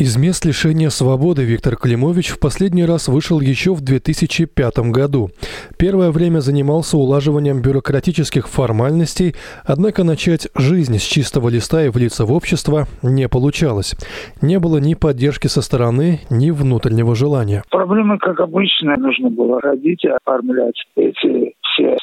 Из мест лишения свободы Виктор Климович в последний раз вышел еще в 2005 году. Первое время занимался улаживанием бюрократических формальностей, однако начать жизнь с чистого листа и влиться в общество не получалось. Не было ни поддержки со стороны, ни внутреннего желания. Проблемы, как обычно, нужно было родить оформлять эти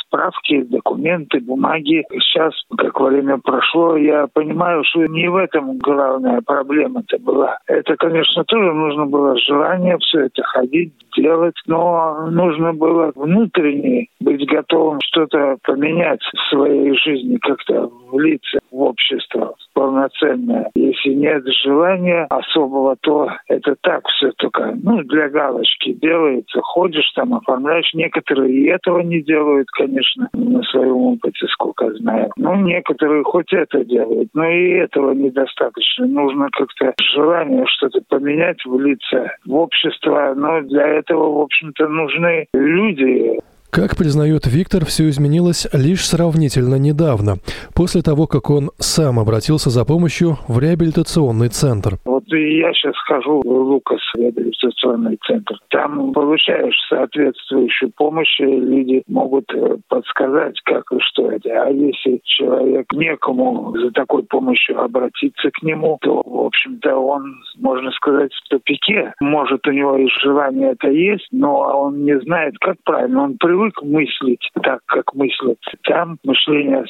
справки, документы, бумаги. Сейчас, как время прошло, я понимаю, что не в этом главная проблема-то была. Это, конечно, тоже нужно было желание все это ходить, делать, но нужно было внутренне быть готовым что-то поменять в своей жизни, как-то влиться в общество полноценное. Если нет желания особого, то это так все только, ну, для галочки делается. Ходишь там, оформляешь. Некоторые и этого не делают, конечно, на своем опыте, сколько знаю. Ну, некоторые хоть это делают, но и этого недостаточно. Нужно как-то желание что-то поменять, влиться в общество. Но для этого, в общем-то, нужны люди, как признает Виктор, все изменилось лишь сравнительно недавно, после того, как он сам обратился за помощью в реабилитационный центр. Я сейчас хожу в Лукас, реабилитационный центр. Там получаешь соответствующую помощь, и люди могут э, подсказать, как и что это. А если человек некому за такой помощью обратиться к нему, то, в общем-то, он, можно сказать, в тупике. Может, у него и желание это есть, но он не знает, как правильно. Он привык мыслить так, как мыслят. Там мышление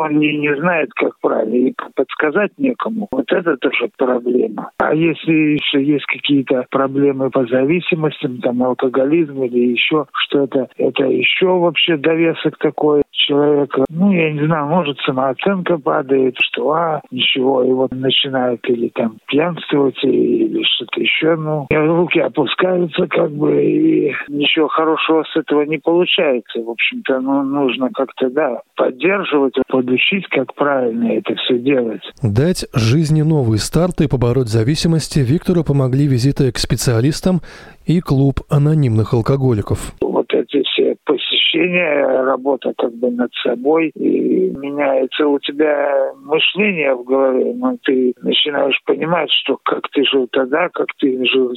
он не, не знает, как правильно. И подсказать некому. Вот это тоже проблема. А если еще есть какие-то проблемы по зависимостям, там алкоголизм или еще что-то, это еще вообще довесок такой человека, ну, я не знаю, может, самооценка падает, что, а, ничего, и вот начинает или там пьянствовать, или что-то еще, ну, руки опускаются, как бы, и ничего хорошего с этого не получается. В общем-то, ну, нужно как-то, да, поддерживать, подучить, как правильно это все делать. Дать жизни новый старт и побороть зависимости Виктору помогли визиты к специалистам и клуб анонимных алкоголиков. Вот эти все посещения, работа как бы над собой, и меняется у тебя мышление в голове, но ты начинаешь понимать, что как ты жил тогда, как ты жил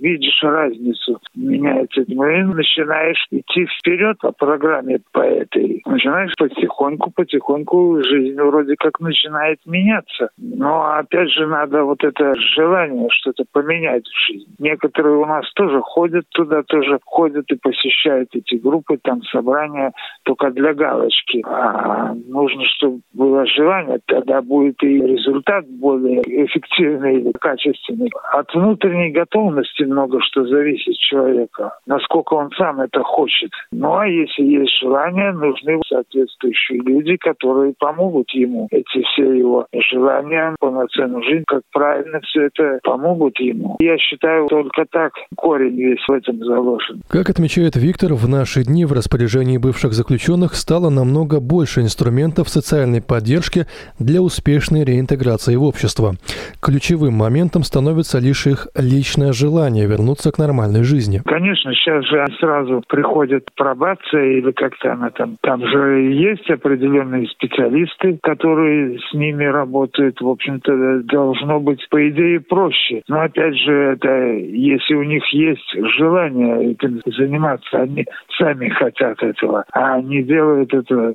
видишь разницу, меняется. И начинаешь идти вперед по программе по этой. Начинаешь потихоньку, потихоньку жизнь вроде как начинает меняться. Но опять же надо вот это желание что-то поменять в жизни. Некоторые у нас тоже ходят туда, тоже ходят и посещают эти группы, там собрания только для галочки. А нужно, чтобы было желание, тогда будет и результат более эффективный и качественный. От внутренней готовности очень много что зависит от человека, насколько он сам это хочет. Ну а если есть желание, нужны соответствующие люди, которые помогут ему. Эти все его желания, полноценную жизнь, как правильно все это помогут ему. Я считаю, только так корень весь в этом заложен. Как отмечает Виктор, в наши дни в распоряжении бывших заключенных стало намного больше инструментов социальной поддержки для успешной реинтеграции в общество. Ключевым моментом становится лишь их личное желание желание вернуться к нормальной жизни. Конечно, сейчас же сразу приходит пробация или как-то она там. Там же есть определенные специалисты, которые с ними работают. В общем-то, должно быть, по идее, проще. Но опять же, это если у них есть желание этим заниматься, они сами хотят этого, а не делают это,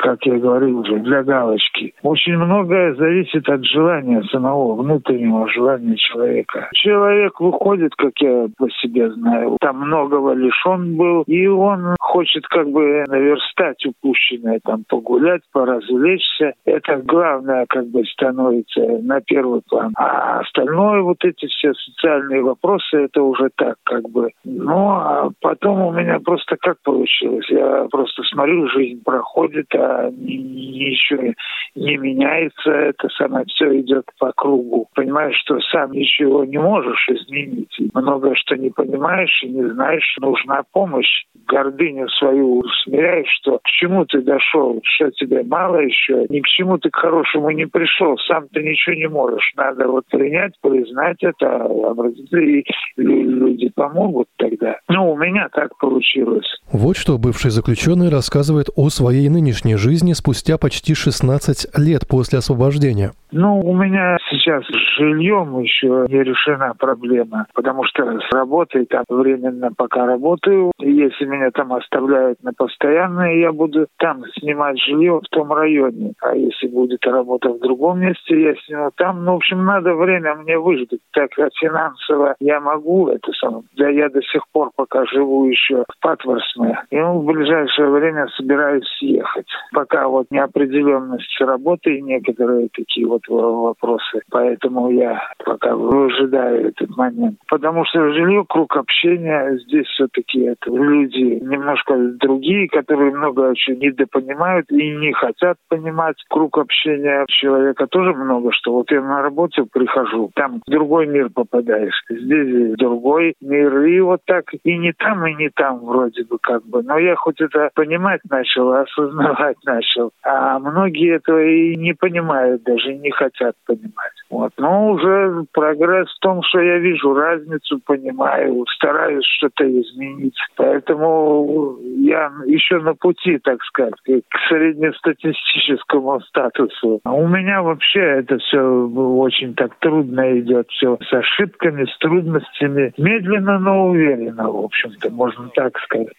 как я говорил уже, для галочки. Очень многое зависит от желания самого, внутреннего желания человека. Человек выходит как я по себе знаю. Там многого лишен был, и он хочет как бы наверстать упущенное, там погулять, поразвлечься. Это главное как бы становится на первый план. А остальное, вот эти все социальные вопросы, это уже так как бы. Ну, а потом у меня просто как получилось? Я просто смотрю, жизнь проходит, а ничего не меняется, это самое все идет по кругу. Понимаешь, что сам ничего не можешь изменить много что не понимаешь и не знаешь, нужна помощь. Гордыню свою смиряешь, что к чему ты дошел, что тебе мало еще, ни к чему ты к хорошему не пришел, сам ты ничего не можешь. Надо вот принять, признать это, обратиться, и люди помогут тогда. Ну, у меня так получилось. Вот что бывший заключенный рассказывает о своей нынешней жизни спустя почти 16 лет после освобождения. Ну, у меня сейчас с жильем еще не решена проблема, потому что с работой там временно пока работаю. Если меня там оставляют на постоянное, я буду там снимать жилье в том районе. А если будет работа в другом месте, я сниму там. Ну, в общем, надо время мне выждать. Так как финансово я могу это самое. Да я до сих пор пока живу еще в Патворсме. И ну, в ближайшее время собираюсь съехать. Пока вот неопределенность работы и некоторые такие вот вопросы. Поэтому я пока выжидаю этот момент. Потому что жилье, круг общения, здесь все-таки это люди немножко другие, которые много очень недопонимают и не хотят понимать. Круг общения человека тоже много что. Вот я на работе прихожу, там в другой мир попадаешь, здесь другой мир. И вот так и не там, и не там вроде бы как бы. Но я хоть это понимать начал, осознавать начал. А многие этого и не понимают даже, не хотят понимать. Вот. Но уже прогресс в том, что я вижу разницу, понимаю, стараюсь что-то изменить. Поэтому я еще на пути, так сказать, к среднестатистическому статусу. У меня вообще это все очень так трудно идет, все с ошибками, с трудностями. Медленно, но уверенно, в общем-то, можно так сказать.